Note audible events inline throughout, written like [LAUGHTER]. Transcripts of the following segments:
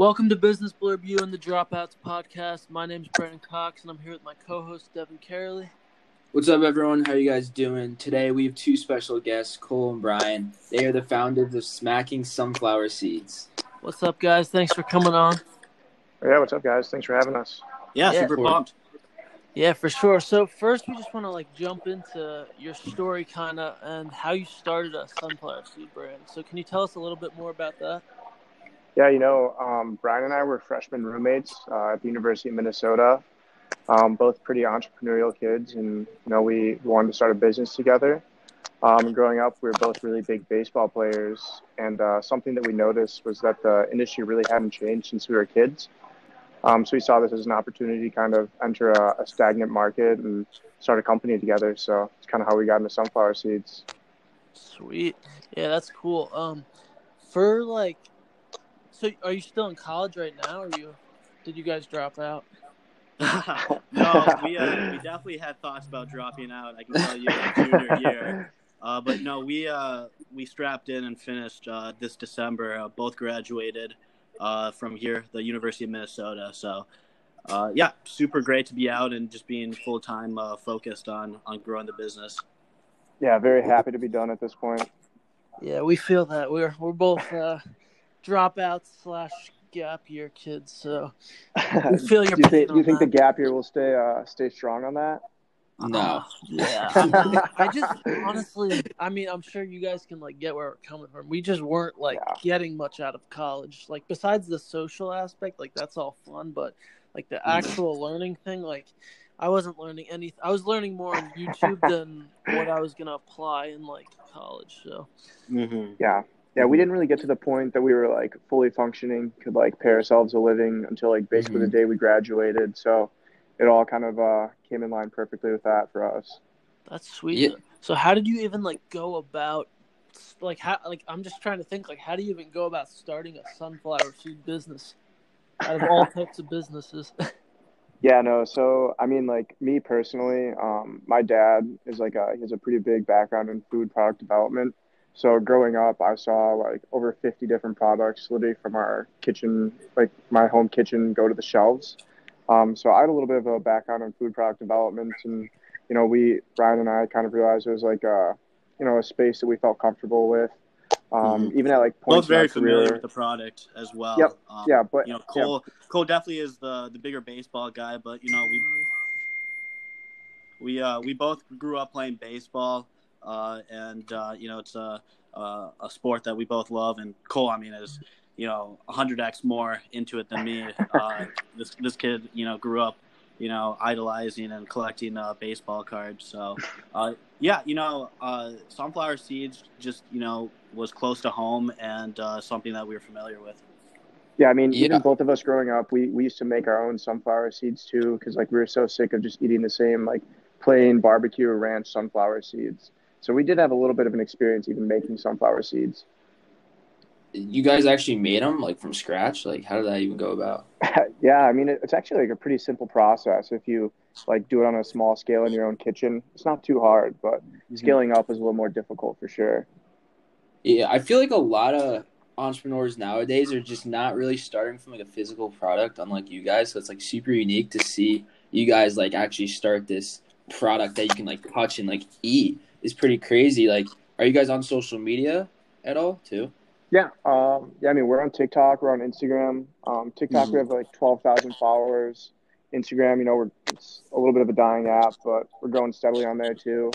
Welcome to Business Blurb You and the Dropouts podcast. My name is Brandon Cox, and I'm here with my co-host Devin Carley. What's up, everyone? How are you guys doing? Today we have two special guests, Cole and Brian. They are the founders of Smacking Sunflower Seeds. What's up, guys? Thanks for coming on. Yeah, what's up, guys? Thanks for having us. Yeah, Yeah. super pumped. Yeah, for sure. So first, we just want to like jump into your story, kind of, and how you started a sunflower seed brand. So can you tell us a little bit more about that? Yeah, you know, um, Brian and I were freshman roommates uh, at the University of Minnesota. Um, both pretty entrepreneurial kids, and you know, we wanted to start a business together. Um, growing up, we were both really big baseball players, and uh, something that we noticed was that the industry really hadn't changed since we were kids. Um, so we saw this as an opportunity to kind of enter a, a stagnant market and start a company together. So it's kind of how we got into sunflower seeds. Sweet. Yeah, that's cool. Um, for like, so are you still in college right now, or you? Did you guys drop out? [LAUGHS] no, we uh, we definitely had thoughts about dropping out. I can tell you, junior year. [LAUGHS] Uh, but no, we uh, we strapped in and finished uh, this December. Uh, both graduated uh, from here, the University of Minnesota. So, uh, yeah, super great to be out and just being full time uh, focused on on growing the business. Yeah, very happy to be done at this point. Yeah, we feel that we're we're both uh, dropouts slash gap year kids. So [LAUGHS] we feel your do you pain think, do you on think the gap year will stay uh, stay strong on that? No. Uh, yeah, I'm [LAUGHS] I just honestly, I mean, I'm sure you guys can like get where we're coming from. We just weren't like Yeah. getting much out of college. Like besides the social aspect, like that's all fun, but like the actual learning thing, like I wasn't learning anything. I was learning more on YouTube [LAUGHS] than what I was gonna apply in like college. So Mm-hmm. Yeah, yeah. We didn't really get to the point that we were like fully functioning, could like pay ourselves a living until like basically the day we graduated. So it all kind of uh, came in line perfectly with that for us. that's sweet. Yeah. So how did you even like go about? Like how like I'm just trying to think like how do you even go about starting a sunflower seed business out of all [LAUGHS] types of businesses? [LAUGHS] Yeah, no. So I mean, like me personally, um, my dad is like a he has a pretty big background in food product development. So growing up, I saw like over 50 different products literally from our kitchen, like my home kitchen, go to the shelves. Um, so I had a little bit of a background in food product development, and you know, we Brian and I kind of realized it was like a you know a space that we felt comfortable with. Um, Even at like points Both very in career. familiar with the product as well. Yep. Um, Yeah, but you know, yeah, Cole Cole definitely is the the bigger baseball guy, but you know we we uh we both grew up playing baseball, uh, and uh, you know it's a, a a sport that we both love. And Cole, I mean, is you know hundred x more into it than me. [LAUGHS] Uh, this this kid, you know, grew up. You know, idolizing and collecting uh, baseball cards. So, [LAUGHS] uh, yeah, you know, uh, sunflower seeds just you know was close to home and uh, something that we were familiar with. Yeah, I mean, Yeah. even both of us growing up, we, we used to make our own sunflower seeds too, because like we were so sick of just eating the same like plain barbecue ranch sunflower seeds. So we did have a little bit of an experience even making sunflower seeds. You guys actually made them like from scratch? Like, how did that even go about? [LAUGHS] yeah, I mean, it, it's actually like a pretty simple process if you like do it on a small scale in your own kitchen. It's not too hard, but mm-hmm. scaling up is a little more difficult for sure. Yeah, I feel like a lot of entrepreneurs nowadays are just not really starting from like a physical product, unlike you guys. So it's like super unique to see you guys like actually start this product that you can like touch and like eat. Is pretty crazy. Like, are you guys on social media at all too? Yeah, um, yeah. I mean, we're on TikTok, we're on Instagram. Um, TikTok, Mhm. we have like twelve thousand followers. Instagram, you know, we're it's a little bit of a dying app, but we're growing steadily on there too.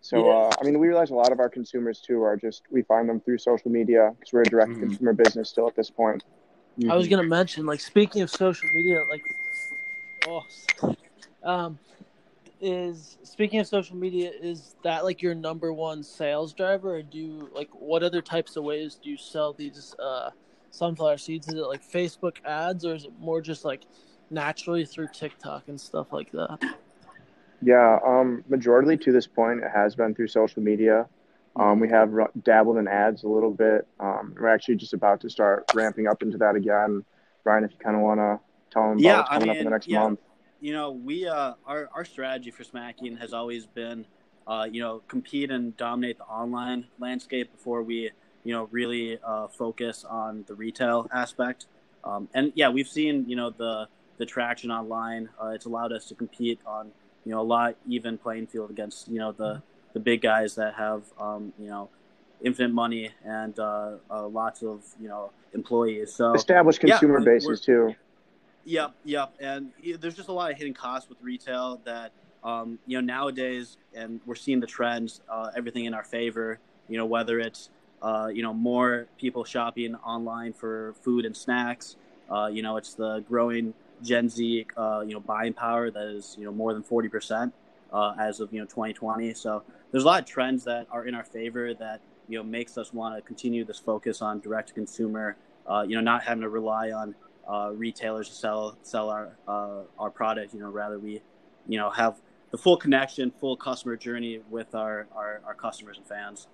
So, uh, I mean, we realize a lot of our consumers too are just we find them through social media because we're a direct Mhm. consumer business still at this point. I was gonna mention, like, speaking of social media, like, oh, um, is speaking of social media, is that like your number one sales driver, or do you like what other types of ways do you sell these uh, sunflower seeds? Is it like Facebook ads, or is it more just like naturally through TikTok and stuff like that? Yeah, um, majority to this point, it has been through social media. Um, we have ru- dabbled in ads a little bit. Um, we're actually just about to start ramping up into that again. Brian, if you kind of want to tell them about Yeah, what's I coming up in mean, the next yeah. month. You know, we uh, our our strategy for smacking has always been, uh, you know, compete and dominate the online landscape before we, you know, really uh, focus on the retail aspect. Um, and yeah, we've seen you know the the traction online. Uh, it's allowed us to compete on you know a lot even playing field against you know the the big guys that have um, you know infinite money and uh, uh, lots of you know employees. So established consumer yeah, bases too. Yep, yep. And there's just a lot of hidden costs with retail that um, you know nowadays, and we're seeing the trends. Uh, everything in our favor. You know whether it's uh, you know more people shopping online for food and snacks. Uh, you know it's the growing Gen Z uh, you know buying power that is you know more than forty percent uh, as of you know 2020. So there's a lot of trends that are in our favor that you know makes us want to continue this focus on direct to consumer. Uh, you know, not having to rely on uh, retailers to sell sell our uh, our product. You know, rather we, you know, have the full connection, full customer journey with our our, our customers and fans.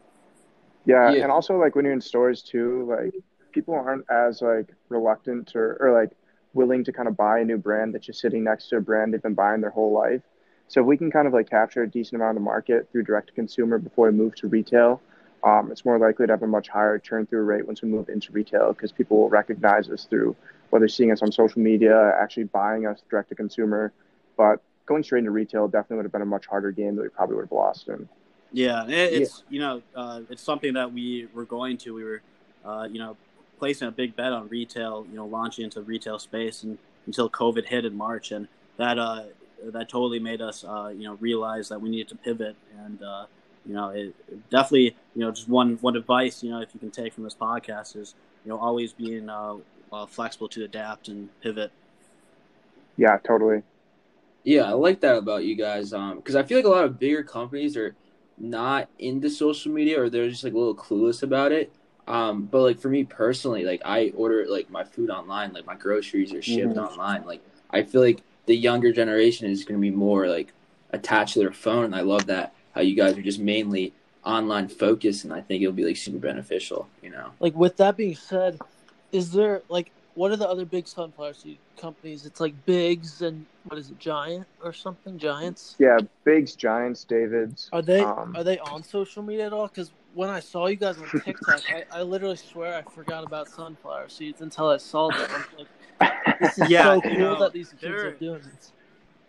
Yeah, yeah, and also like when you're in stores too, like people aren't as like reluctant or, or like willing to kind of buy a new brand that's just sitting next to a brand they've been buying their whole life. So if we can kind of like capture a decent amount of the market through direct to consumer before we move to retail, um, it's more likely to have a much higher turn through rate once we move into retail because people will recognize us through whether seeing us on social media, actually buying us direct to consumer. But going straight into retail definitely would have been a much harder game that we probably would have lost in. Yeah, it's yeah. you know uh, it's something that we were going to. We were uh, you know placing a big bet on retail. You know, launching into retail space and until COVID hit in March, and that uh, that totally made us uh, you know realize that we needed to pivot and uh, you know it, definitely you know just one one advice you know if you can take from this podcast is you know always being uh, flexible to adapt and pivot. Yeah, totally. Yeah, I like that about you guys Um, because um, I feel like a lot of bigger companies are not into social media or they're just like a little clueless about it. Um, but like for me personally, like I order like my food online, like my groceries are shipped mm-hmm. online. Like I feel like the younger generation is going to be more like attached to their phone. And I love that how you guys are just mainly online focused, and I think it'll be like super beneficial. You know, like with that being said, is there like what are the other big sunflower seed companies? It's like Bigs and what is it, Giant or something? Giants. Yeah, Bigs, Giants, Davids. Are they um, are they on social media at all? Because when I saw you guys on [LAUGHS] TikTok, I, I literally swear I forgot about sunflower seeds until I saw them. I'm like, this is [LAUGHS] yeah, so cool know, that these kids are doing this.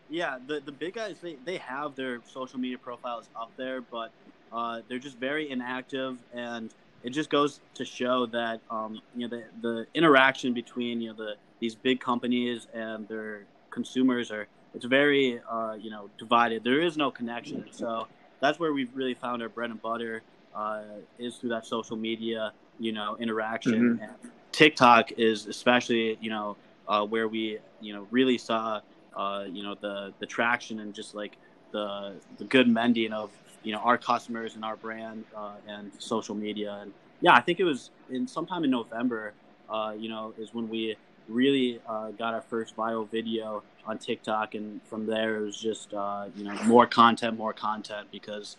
Yeah, the the big guys they, they have their social media profiles up there, but uh, they're just very inactive, and it just goes to show that um, you know the the interaction between you know the these big companies and their consumers are it's very uh, you know divided. There is no connection, so that's where we've really found our bread and butter uh, is through that social media you know interaction. Mm-hmm. TikTok is especially you know uh, where we you know really saw uh, you know the the traction and just like the the good mending of you know our customers and our brand uh, and social media. And yeah I think it was in sometime in November uh, you know is when we really uh, got our first viral video on TikTok. And from there it was just uh, you know more content more content because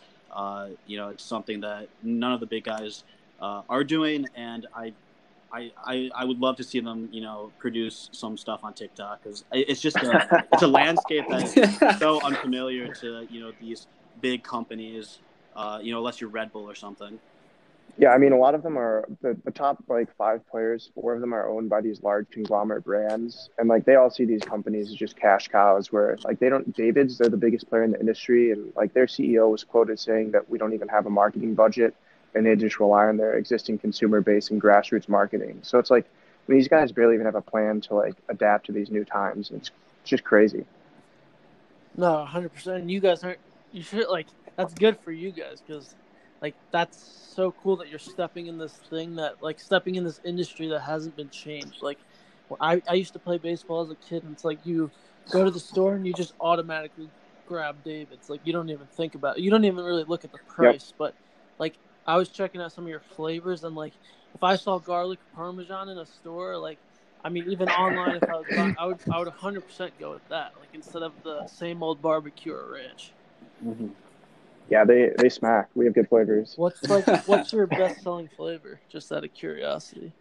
you know it's something that none of the big guys are doing. And I I, I, I would love to see them, you know, produce some stuff on TikTok because it's just a, it's a landscape that is so [LAUGHS] unfamiliar to you know these big companies, uh, you know, unless you're Red Bull or something. Yeah, I mean, a lot of them are the, the top like five players. Four of them are owned by these large conglomerate brands, and like they all see these companies as just cash cows. Where like they don't, David's they're the biggest player in the industry, and like their CEO was quoted saying that we don't even have a marketing budget and they just rely on their existing consumer base and grassroots marketing. So it's like I mean, these guys barely even have a plan to like adapt to these new times. It's just crazy. No, hundred percent. You guys aren't. You should like. That's good for you guys because, like, that's so cool that you're stepping in this thing that, like, stepping in this industry that hasn't been changed. Like, I I used to play baseball as a kid, and it's like you go to the store and you just automatically grab David's. Like, you don't even think about. It. You don't even really look at the price, yep. but like I was checking out some of your flavors and like if I saw garlic parmesan in a store, like I mean even online if I was I would I would 100% go with that like instead of the same old barbecue or ranch. Mm-hmm. Yeah, they they smack. We have good flavors. What's like [LAUGHS] what's your best selling flavor? Just out of curiosity.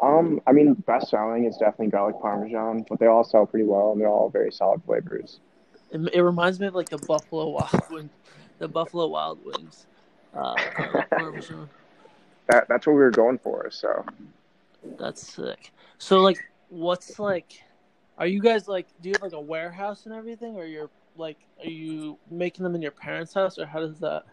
Um, I mean, best selling is definitely garlic parmesan, but they all sell pretty well, and they're all very solid flavors. It, it reminds me of like the Buffalo Wild Wings, the Buffalo Wild Wings. Uh, [LAUGHS] that that's what we were going for. So. That's sick. So like, what's like? Are you guys like? Do you have like a warehouse and everything, or you're like, are you making them in your parents' house, or how does that?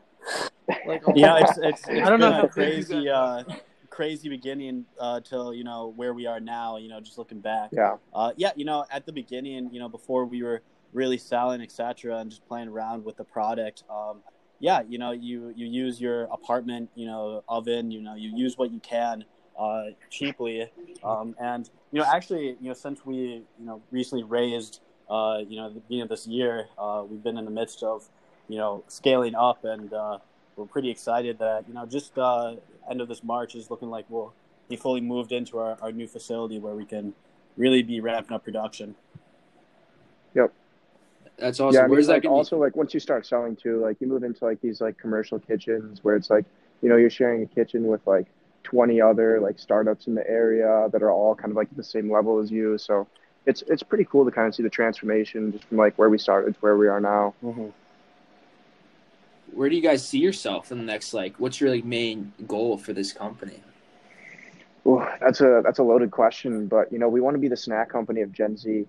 Like, Yeah, it's it's, it's I don't know been how a big crazy uh, crazy beginning uh, till you know where we are now. You know, just looking back. Yeah. Uh, yeah, you know, at the beginning, you know, before we were really selling, etc., and just playing around with the product. Um, yeah, you know, you you use your apartment, you know, oven. You know, you use what you can uh, cheaply, um, and you know, actually, you know, since we you know recently raised, uh, you know, the beginning of this year, uh, we've been in the midst of, you know, scaling up, and uh, we're pretty excited that you know, just uh, end of this March is looking like we'll be fully moved into our, our new facility where we can really be ramping up production. Yep. That's awesome. yeah, I mean, Where's that like gonna be? also like once you start selling too, like you move into like these like commercial kitchens where it's like you know you're sharing a kitchen with like 20 other like startups in the area that are all kind of like at the same level as you. So it's it's pretty cool to kind of see the transformation just from like where we started to where we are now. Where do you guys see yourself in the next like? What's your like main goal for this company? Well, that's a that's a loaded question, but you know we want to be the snack company of Gen Z.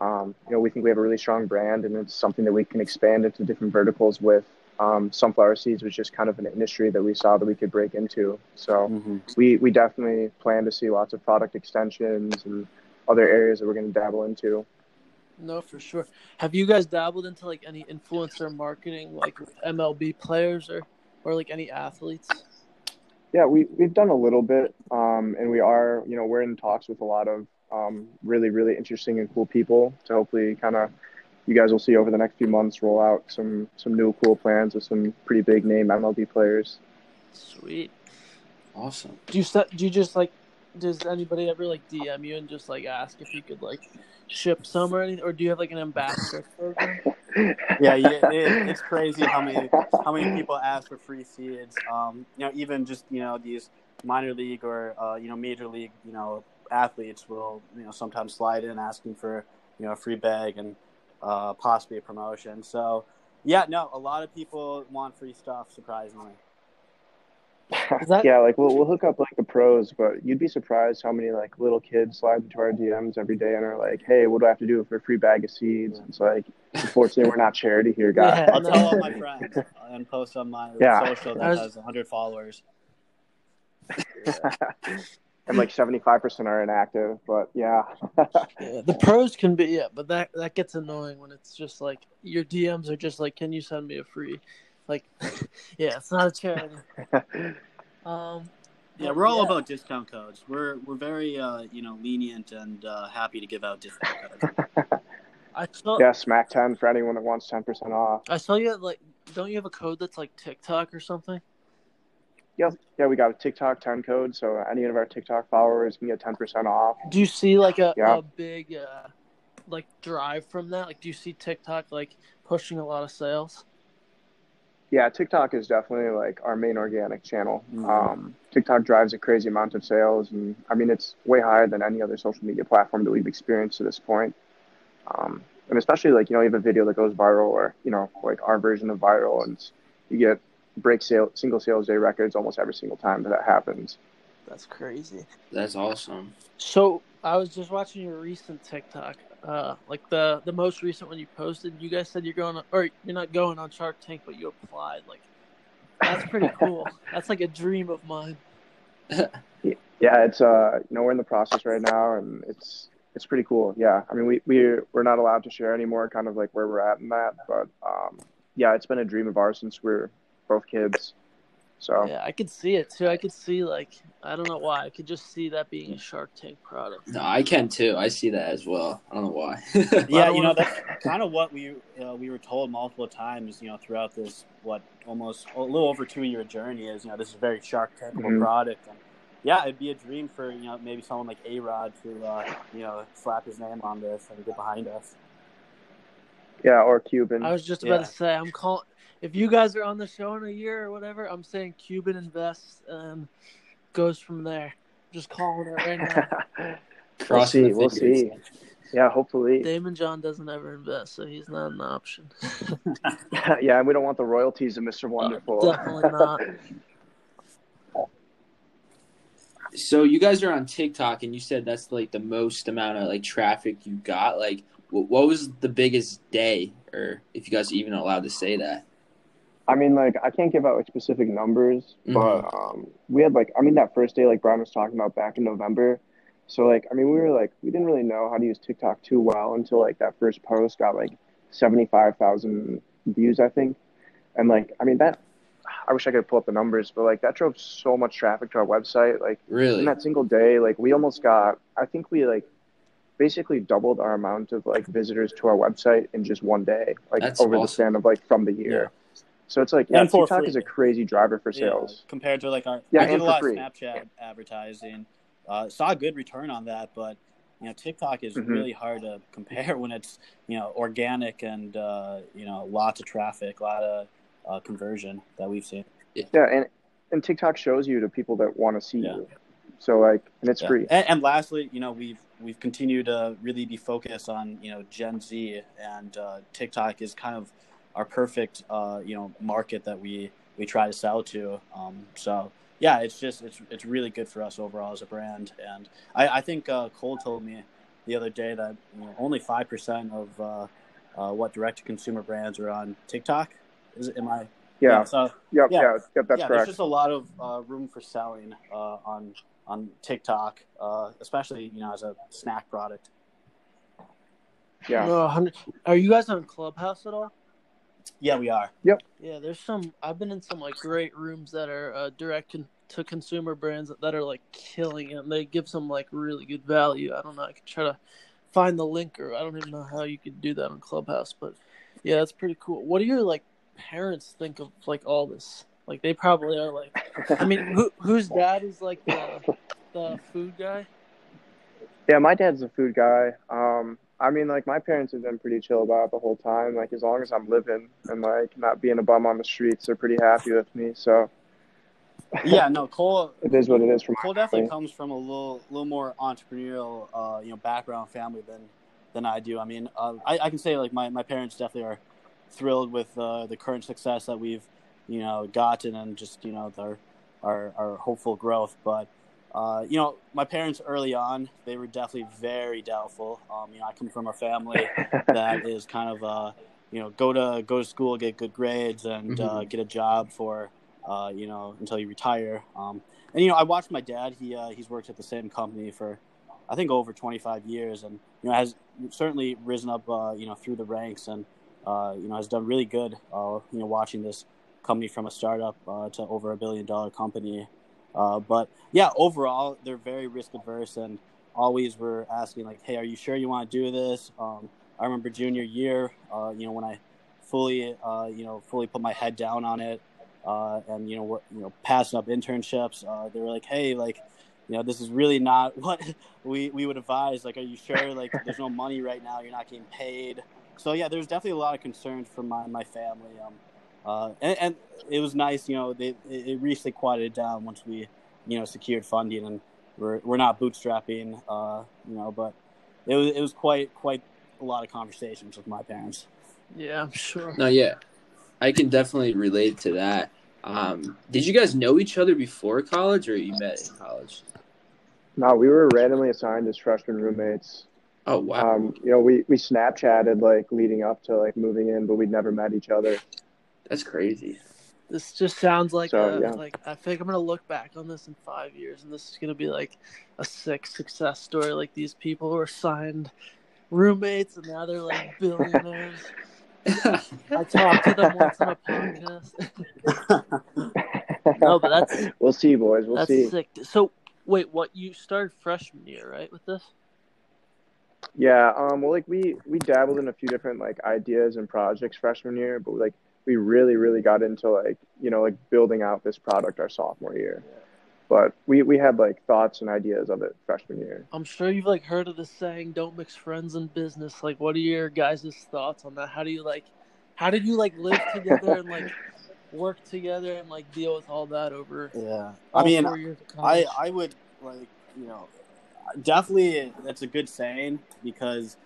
Um, you know we think we have a really strong brand, and it's something that we can expand into different verticals with. Um, sunflower seeds was just kind of an industry that we saw that we could break into. So we we definitely plan to see lots of product extensions and other areas that we're going to dabble into. No, for sure. Have you guys dabbled into like any influencer marketing, like with MLB players or or like any athletes? Yeah, we we've done a little bit, um, and we are, you know, we're in talks with a lot of um, really really interesting and cool people to hopefully kind of you guys will see over the next few months roll out some some new cool plans with some pretty big name MLB players. Sweet. Awesome. Do you set? Do you just like? Does anybody ever like DM you and just like ask if you could like ship some or anything, or do you have like an ambassador program? Yeah, yeah it, it's crazy how many how many people ask for free seeds. Um, you know, even just you know these minor league or uh, you know major league you know athletes will you know sometimes slide in asking for you know a free bag and uh, possibly a promotion. So yeah, no, a lot of people want free stuff. Surprisingly. [LAUGHS] Is that- yeah, like we'll we'll hook up like the pros, but you'd be surprised how many like little kids slide into our DMs every day and are like, "Hey, what do I have to do for a free bag of seeds?" It's like, unfortunately, we're not charity here, guys. Yeah, I'll tell all my [LAUGHS] friends and post on my Yeah. social that I was- has 100 followers. [LAUGHS] and like seventy five percent are inactive, but yeah. Yeah, the pros can be yeah, but that that gets annoying when it's just like your DMs are just like, "Can you send me a free?" Like, [LAUGHS] yeah, it's not a charity. [LAUGHS] Um, Yeah, we're all yeah. about discount codes. We're we're very uh, you know lenient and uh, happy to give out discount codes. I saw yeah, Smack ten for anyone that wants ten percent off. I saw you have, like, don't you have a code that's like TikTok or something? Yeah, we got a TikTok ten code, so any of our TikTok followers can get ten percent off. Do you see like a, Yeah. a big uh, like drive from that? Like, do you see TikTok like pushing a lot of sales? Yeah, TikTok is definitely like our main organic channel. Mhm. Um, TikTok drives a crazy amount of sales, and I mean it's way higher than any other social media platform that we've experienced to this point. Um, and especially like you know you have a video that goes viral, or you know like our version of viral, and you get break sale single sales day records almost every single time that that happens. That's crazy. That's awesome. So I was just watching your recent TikTok, uh, like the the most recent one you posted. You guys said you're going, on, or you're not going on Shark Tank, but you applied. Like, that's pretty [LAUGHS] cool. that's like a dream of mine. [LAUGHS] Yeah, it's uh, you know, we're in the process right now, and it's it's pretty cool. Yeah, I mean, we we we're not allowed to share anymore, kind of like where we're at in that, but um, yeah, it's been a dream of ours since we are both kids. So Yeah, I could see it too. I could see like I don't know why. I could just see that being a Shark Tank product. No, I can too. I see that as well. I don't know why. [LAUGHS] yeah, you know wanna- that's kind of what we uh, we were told multiple times. You know, throughout this what almost a little over two year journey is. You know, this is a very Shark Tankable Mhm. product, and yeah, it'd be a dream for you know maybe someone like A Rod to uh, you know slap his name on this and get behind us. yeah, or Cuban. I was just about Yeah. to say I'm calling. If you guys are on the show in a year or whatever, I'm saying Cuban invests and goes from there. Just calling it right now. [LAUGHS] we'll see. We'll see. Yeah, hopefully. Daymond John doesn't ever invest, so he's not an option. [LAUGHS] yeah, and we don't want the royalties of Mr. Wonderful. Definitely not. [LAUGHS] so you guys are on TikTok, and you said that's like the most amount of like traffic you got. Like, wh- what was the biggest day, or if you guys are even allowed to say that? I mean, like I can't give out like specific numbers, but um, we had like I mean that first day, like Brian was talking about back in November. So like I mean we were like we didn't really know how to use TikTok too well until like that first post got like seventy five thousand views I think, and like I mean that I wish I could pull up the numbers, but like that drove so much traffic to our website. Like Really? in that single day, like we almost got I think we like basically doubled our amount of like visitors to our website in just one day, like That's over the span of like from the year. So it's like yeah, And TikTok free. is a crazy driver for Yeah, sales. compared to like our, Yeah, I did and a for lot free. of Snapchat advertising. Uh, saw a good return on that, but you know, TikTok is Mhm. really hard to [LAUGHS] compare when it's you know organic and uh, you know lots of traffic, a lot of uh, conversion that we've seen. Yeah, and and TikTok shows you to people that want to see Yeah. you. So like, and it's Yeah. free. And, and lastly, you know, we've we've continued to really be focused on you know Gen Z, and uh, TikTok is kind of our perfect uh, you know market that we we try to sell to. Um, so yeah, it's just it's it's really good for us overall as a brand. And I, I think uh, Cole told me the other day that you know, only five percent of uh, uh, what direct to consumer brands are on TikTok. Is am I? Yeah, So yep, yeah. yeah, yep, that's yeah, there's just a lot of uh, room for selling uh, on on TikTok, uh, especially you know as a snack product. Yeah, No, 100 Are you guys on Clubhouse at all? Yeah, we are. Yep. Yeah, there's some. I've been in some like great rooms that are uh, direct con- to consumer brands that, that are like killing it. And they give some like really good value. I don't know. I could try to find the link, or I don't even know how you could do that on Clubhouse. But yeah, that's pretty cool. What do your like parents think of like all this? Like they probably are like. I mean, who whose dad is like the the food guy? yeah. My dad's a food guy. Um, I mean, like my parents have been pretty chill about it the whole time. Like as long as I'm living and like not being a bum on the streets, they're pretty happy with me. So [LAUGHS] Yeah, no, Cole. [LAUGHS] it is what it is for Cole definitely family. comes from a little little more entrepreneurial, uh, you know, background family than than I do. I mean, uh, I, I can say like my, my parents definitely are thrilled with uh, the current success that we've you know gotten and just you know our our, our hopeful growth. But uh, you know, my parents early on they were definitely very doubtful. Um, you know, I come from a family [LAUGHS] that is kind of uh, you know go to go to school, get good grades, and uh, get a job for uh, you know until you retire. Um, and you know, I watched my dad. He uh, he's worked at the same company for I think over 25 years, and you know has certainly risen up uh, you know through the ranks, and uh, you know has done really good. Uh, you know, watching this company from a startup uh, to over a billion dollar company. Uh, but yeah, overall they're very risk averse and always were asking like, "Hey, are you sure you want to do this?" Um, I remember junior year, uh, you know, when I fully, uh, you know, fully put my head down on it, uh, and you know, you know, passing up internships. Uh, they were like, "Hey, like, you know, this is really not [LAUGHS] what we we would advise. Like, are you sure? Like, there's no money right now. You're not getting paid." So yeah, there's definitely a lot of concerns from my my family. Um, uh, and, and it was nice, you know, they it it recently quieted down once we, you know, secured funding and we're we're not bootstrapping, uh, you know, but it was it was quite quite a lot of conversations with my parents. Yeah, I'm sure. No, yeah, I can definitely relate to that. Um, did you guys know each other before college, or you met in college? No, we were randomly assigned as freshman roommates. Oh wow, Um, you know, we we Snapchatted like leading up to like moving in, but we'd never met each other. That's crazy. This just sounds like So, a, yeah. like I think I'm gonna look back on this in five years, and this is gonna be like a sick success story. Like these people were signed roommates, and now they're like [LAUGHS] billionaires. [LAUGHS] I talked to them once on a podcast. No, but that's- [LAUGHS] we'll see, boys. We'll That's see. sick. So wait, what you started freshman year, right? With this? Yeah, um, well, like we we dabbled in a few different like ideas and projects freshman year, but like we really really got into like you know like building out this product our sophomore year. But we we had like thoughts and ideas of it freshman year. I'm sure you've like heard of the saying, "Don't mix friends and business." Like, what are your guys' thoughts on that? How do you like? How did you like live together and like [LAUGHS] work together and like deal with all that over? Yeah, I mean, four years of I? I would like you know definitely that's a good saying because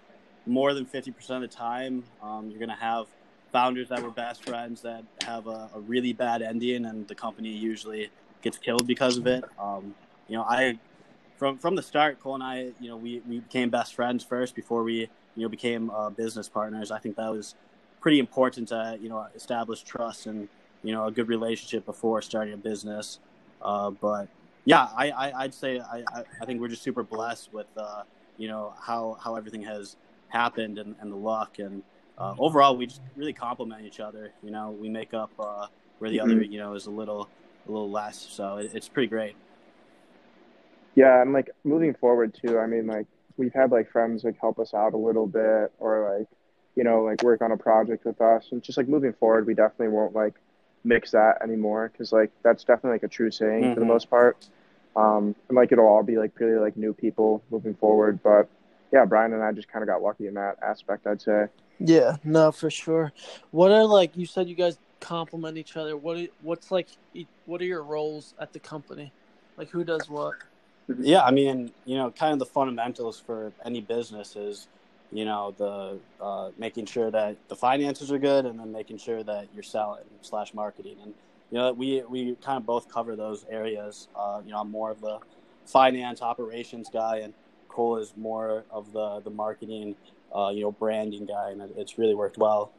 more than fifty percent of the time um, you're gonna have founders that were best friends that have a, a really bad ending and the company usually gets killed because of it. Um, you know, I from from the start, Cole and I, you know, we we became best friends first before we you know became uh, business partners. I think that was pretty important to you know establish trust and you know a good relationship before starting a business. Uh, but yeah, I, I would say I, I think we're just super blessed with uh, you know how how everything has happened and, and the luck and uh, overall we just really complement each other. You know, we make up uh, where the mm-hmm. other you know is a little a little less. So it, it's pretty great. Yeah, and like moving forward too. I mean, like we've had like friends like help us out a little bit, or like you know like work on a project with us, and just like moving forward, we definitely won't like mix that anymore because like that's definitely like a true saying mm-hmm. for the mm-hmm. most part. Um, and like it'll all be like purely like new people moving forward, but yeah, Brian and I just kind of got lucky in that aspect, I'd say. Yeah, no, for sure. What are like you said? You guys complement each other. What are, what's like? What are your roles at the company? Like who does what? Yeah, I mean, you know, kind of the fundamentals for any business is, you know, the uh, making sure that the finances are good, and then making sure that you're selling slash marketing, and you know, we we kind of both cover those areas. Uh, you know, I'm more of the finance operations guy, and Cole is more of the the marketing, uh, you know, branding guy, and it's really worked well.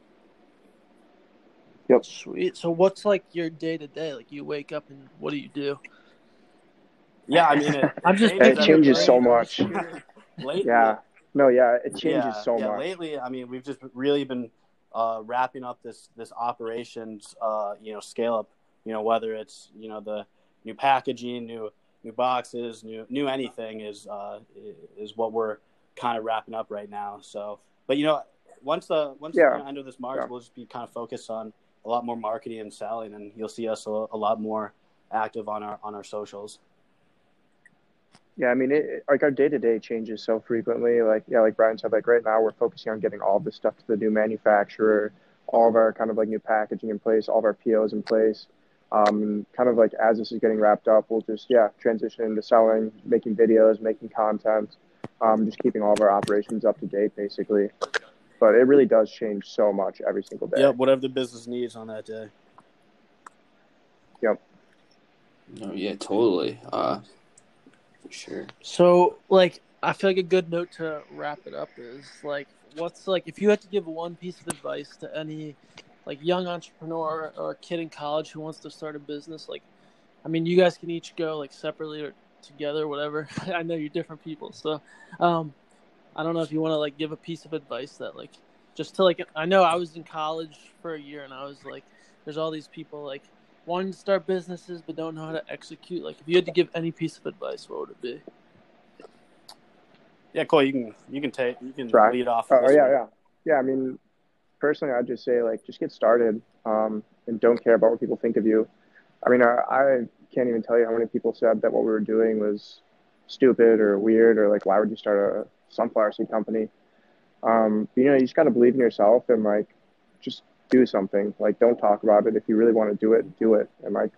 Yep. Sweet. So, what's like your day to day? Like, you wake up and what do you do? Yeah, I mean, it, [LAUGHS] I'm just it changes so much. [LAUGHS] lately, yeah, no, yeah, it changes yeah, so yeah, much. Lately, I mean, we've just really been uh, wrapping up this this operations, uh, you know, scale up. You know, whether it's you know the new packaging, new new boxes, new new anything is uh, is what we're kind of wrapping up right now. So, but you know, once the once yeah. the end of this March, yeah. we'll just be kind of focused on a lot more marketing and selling, and you'll see us a, a lot more active on our on our socials. Yeah, I mean, it, like our day to day changes so frequently. Like, yeah, like Brian said, like right now we're focusing on getting all this stuff to the new manufacturer, all of our kind of like new packaging in place, all of our POs in place. Um, kind of like as this is getting wrapped up, we'll just yeah transition into selling, making videos, making content, um, just keeping all of our operations up to date, basically. But it really does change so much every single day. Yeah, whatever the business needs on that day. Yep. Oh yeah, totally. Uh, for sure. So, like, I feel like a good note to wrap it up is like, what's like if you had to give one piece of advice to any like young entrepreneur or kid in college who wants to start a business, like, I mean, you guys can each go like separately or together, whatever. [LAUGHS] I know you're different people, so um, I don't know if you want to like give a piece of advice that like just to like I know I was in college for a year and I was like, there's all these people like wanting to start businesses but don't know how to execute. Like, if you had to give any piece of advice, what would it be? Yeah, Cole, you can you can take you can Try. lead off. Oh yeah, one. yeah, yeah. I mean, personally, I'd just say like just get started um, and don't care about what people think of you. I mean, I, I can't even tell you how many people said that what we were doing was stupid or weird or like why would you start a sunflower seed company? Um, you know, you just got to believe in yourself and like just do something. Like, don't talk about it. If you really want to do it, do it. And like,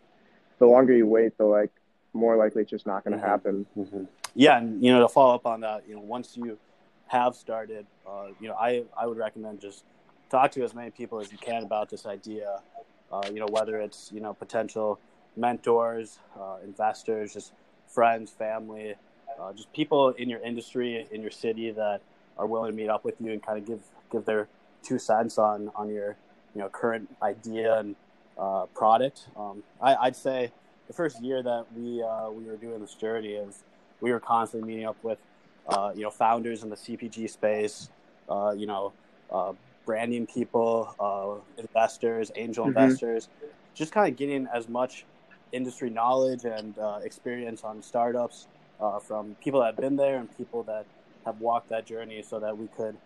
the longer you wait, the like more likely it's just not going to mm-hmm. happen. Mm-hmm. Yeah, and you know, to follow up on that, you know, once you have started, uh, you know, I I would recommend just talk to as many people as you can about this idea. Uh, you know, whether it's you know potential mentors, uh, investors, just friends, family, uh, just people in your industry, in your city that are willing to meet up with you and kind of give give their two cents on on your you know current idea and uh, product. Um, I, would say the first year that we uh, we were doing this journey is we were constantly meeting up with uh, you know founders in the CPG space, uh, you know uh, branding people, uh, investors, angel mm-hmm. investors, just kind of getting as much industry knowledge and uh, experience on startups uh, from people that have been there and people that have walked that journey, so that we could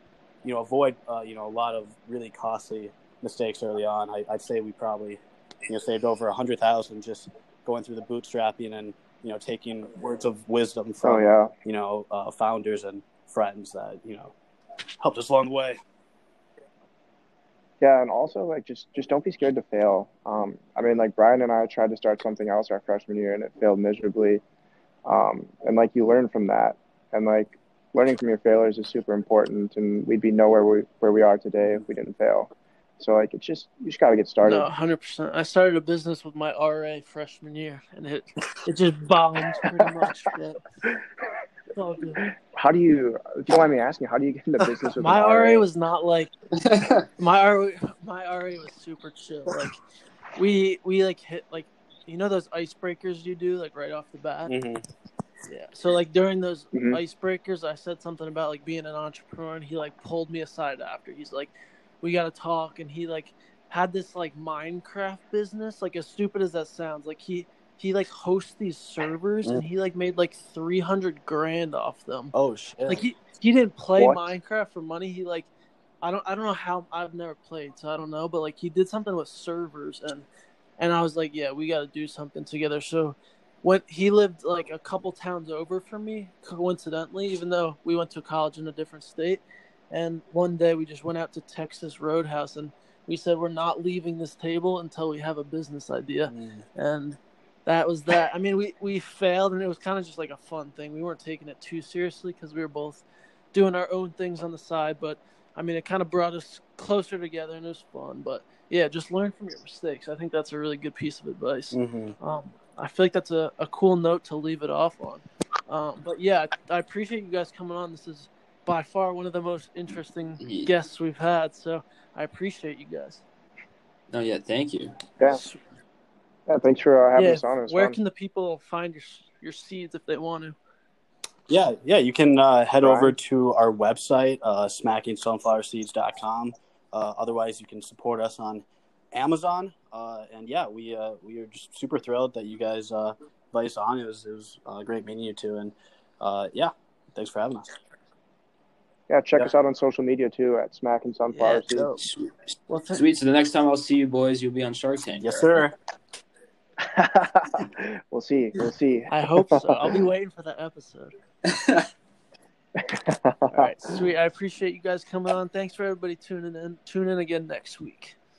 you know avoid uh, you know a lot of really costly mistakes early on. I, would say we probably you know saved over a hundred thousand just going through the bootstrapping and you know taking words of wisdom oh, from oh, yeah. you know uh, founders and friends that you know helped us along the way. Yeah, and also like just just don't be scared to fail. Um, I mean, like Brian and I tried to start something else our freshman year and it failed miserably. Um, and like you learn from that, and like learning from your failures is super important. And we'd be nowhere we, where we are today if we didn't fail. So like it's just you just got to get started. No, hundred percent. I started a business with my RA freshman year, and it it just bombed pretty much. [LAUGHS] But it's all good. How do you? If you don't mind me asking, how do you get into business with [LAUGHS] my an RA was not like [LAUGHS] my RA. My RA was super chill. Like we we like hit like you know those icebreakers you do like right off the bat. Mm-hmm. Yeah. So like during those Mhm. icebreakers, I said something about like being an entrepreneur, and he like pulled me aside after. He's like, "We got to talk," and he like had this like Minecraft business. Like as stupid as that sounds, like he he like hosts these servers, and he like made like three hundred grand off them. Oh shit! Like he he didn't play What? Minecraft for money. He like I don't I don't know how I've never played, so I don't know. But like he did something with servers and and I was like, yeah, we got to do something together. So when he lived like a couple towns over from me, coincidentally, even though we went to college in a different state. And one day we just went out to Texas Roadhouse and we said we're not leaving this table until we have a business idea Mm. and that was that. I mean, we we failed, and it was kind of just like a fun thing. We weren't taking it too seriously because we were both doing our own things on the side. But I mean, it kind of brought us closer together, and it was fun. But yeah, just learn from your mistakes. I think that's a really good piece of advice. Mm-hmm. Um, I feel like that's a, a cool note to leave it off on. Um, but yeah, I, I appreciate you guys coming on. This is by far one of the most interesting Yeah. guests we've had. So I appreciate you guys. No, yeah, thank you. Yeah. Yeah, thanks for uh, having Yeah, us on. It Where fun. can the people find your your seeds if they want to? Yeah, yeah. You can uh, head Right. over to our website, uh, smackingsunflowerseeds.com. Uh, otherwise, you can support us on Amazon. Uh, and yeah, we uh, we are just super thrilled that you guys uh, invite us on. It was it was uh, great meeting you two, and uh, yeah, thanks for having us. Yeah, check Yeah. us out on social media too at Smack and Sunflower Yeah, Seeds. Sweet. Well, th- Sweet. So the next time I'll see you boys, you'll be on Shark Tank. Yes, right? sir. [LAUGHS] we'll see. We'll see. I hope so. I'll be [LAUGHS] waiting for that episode. [LAUGHS] All right, sweet. I appreciate you guys coming on. Thanks for everybody tuning in. Tune in again next week.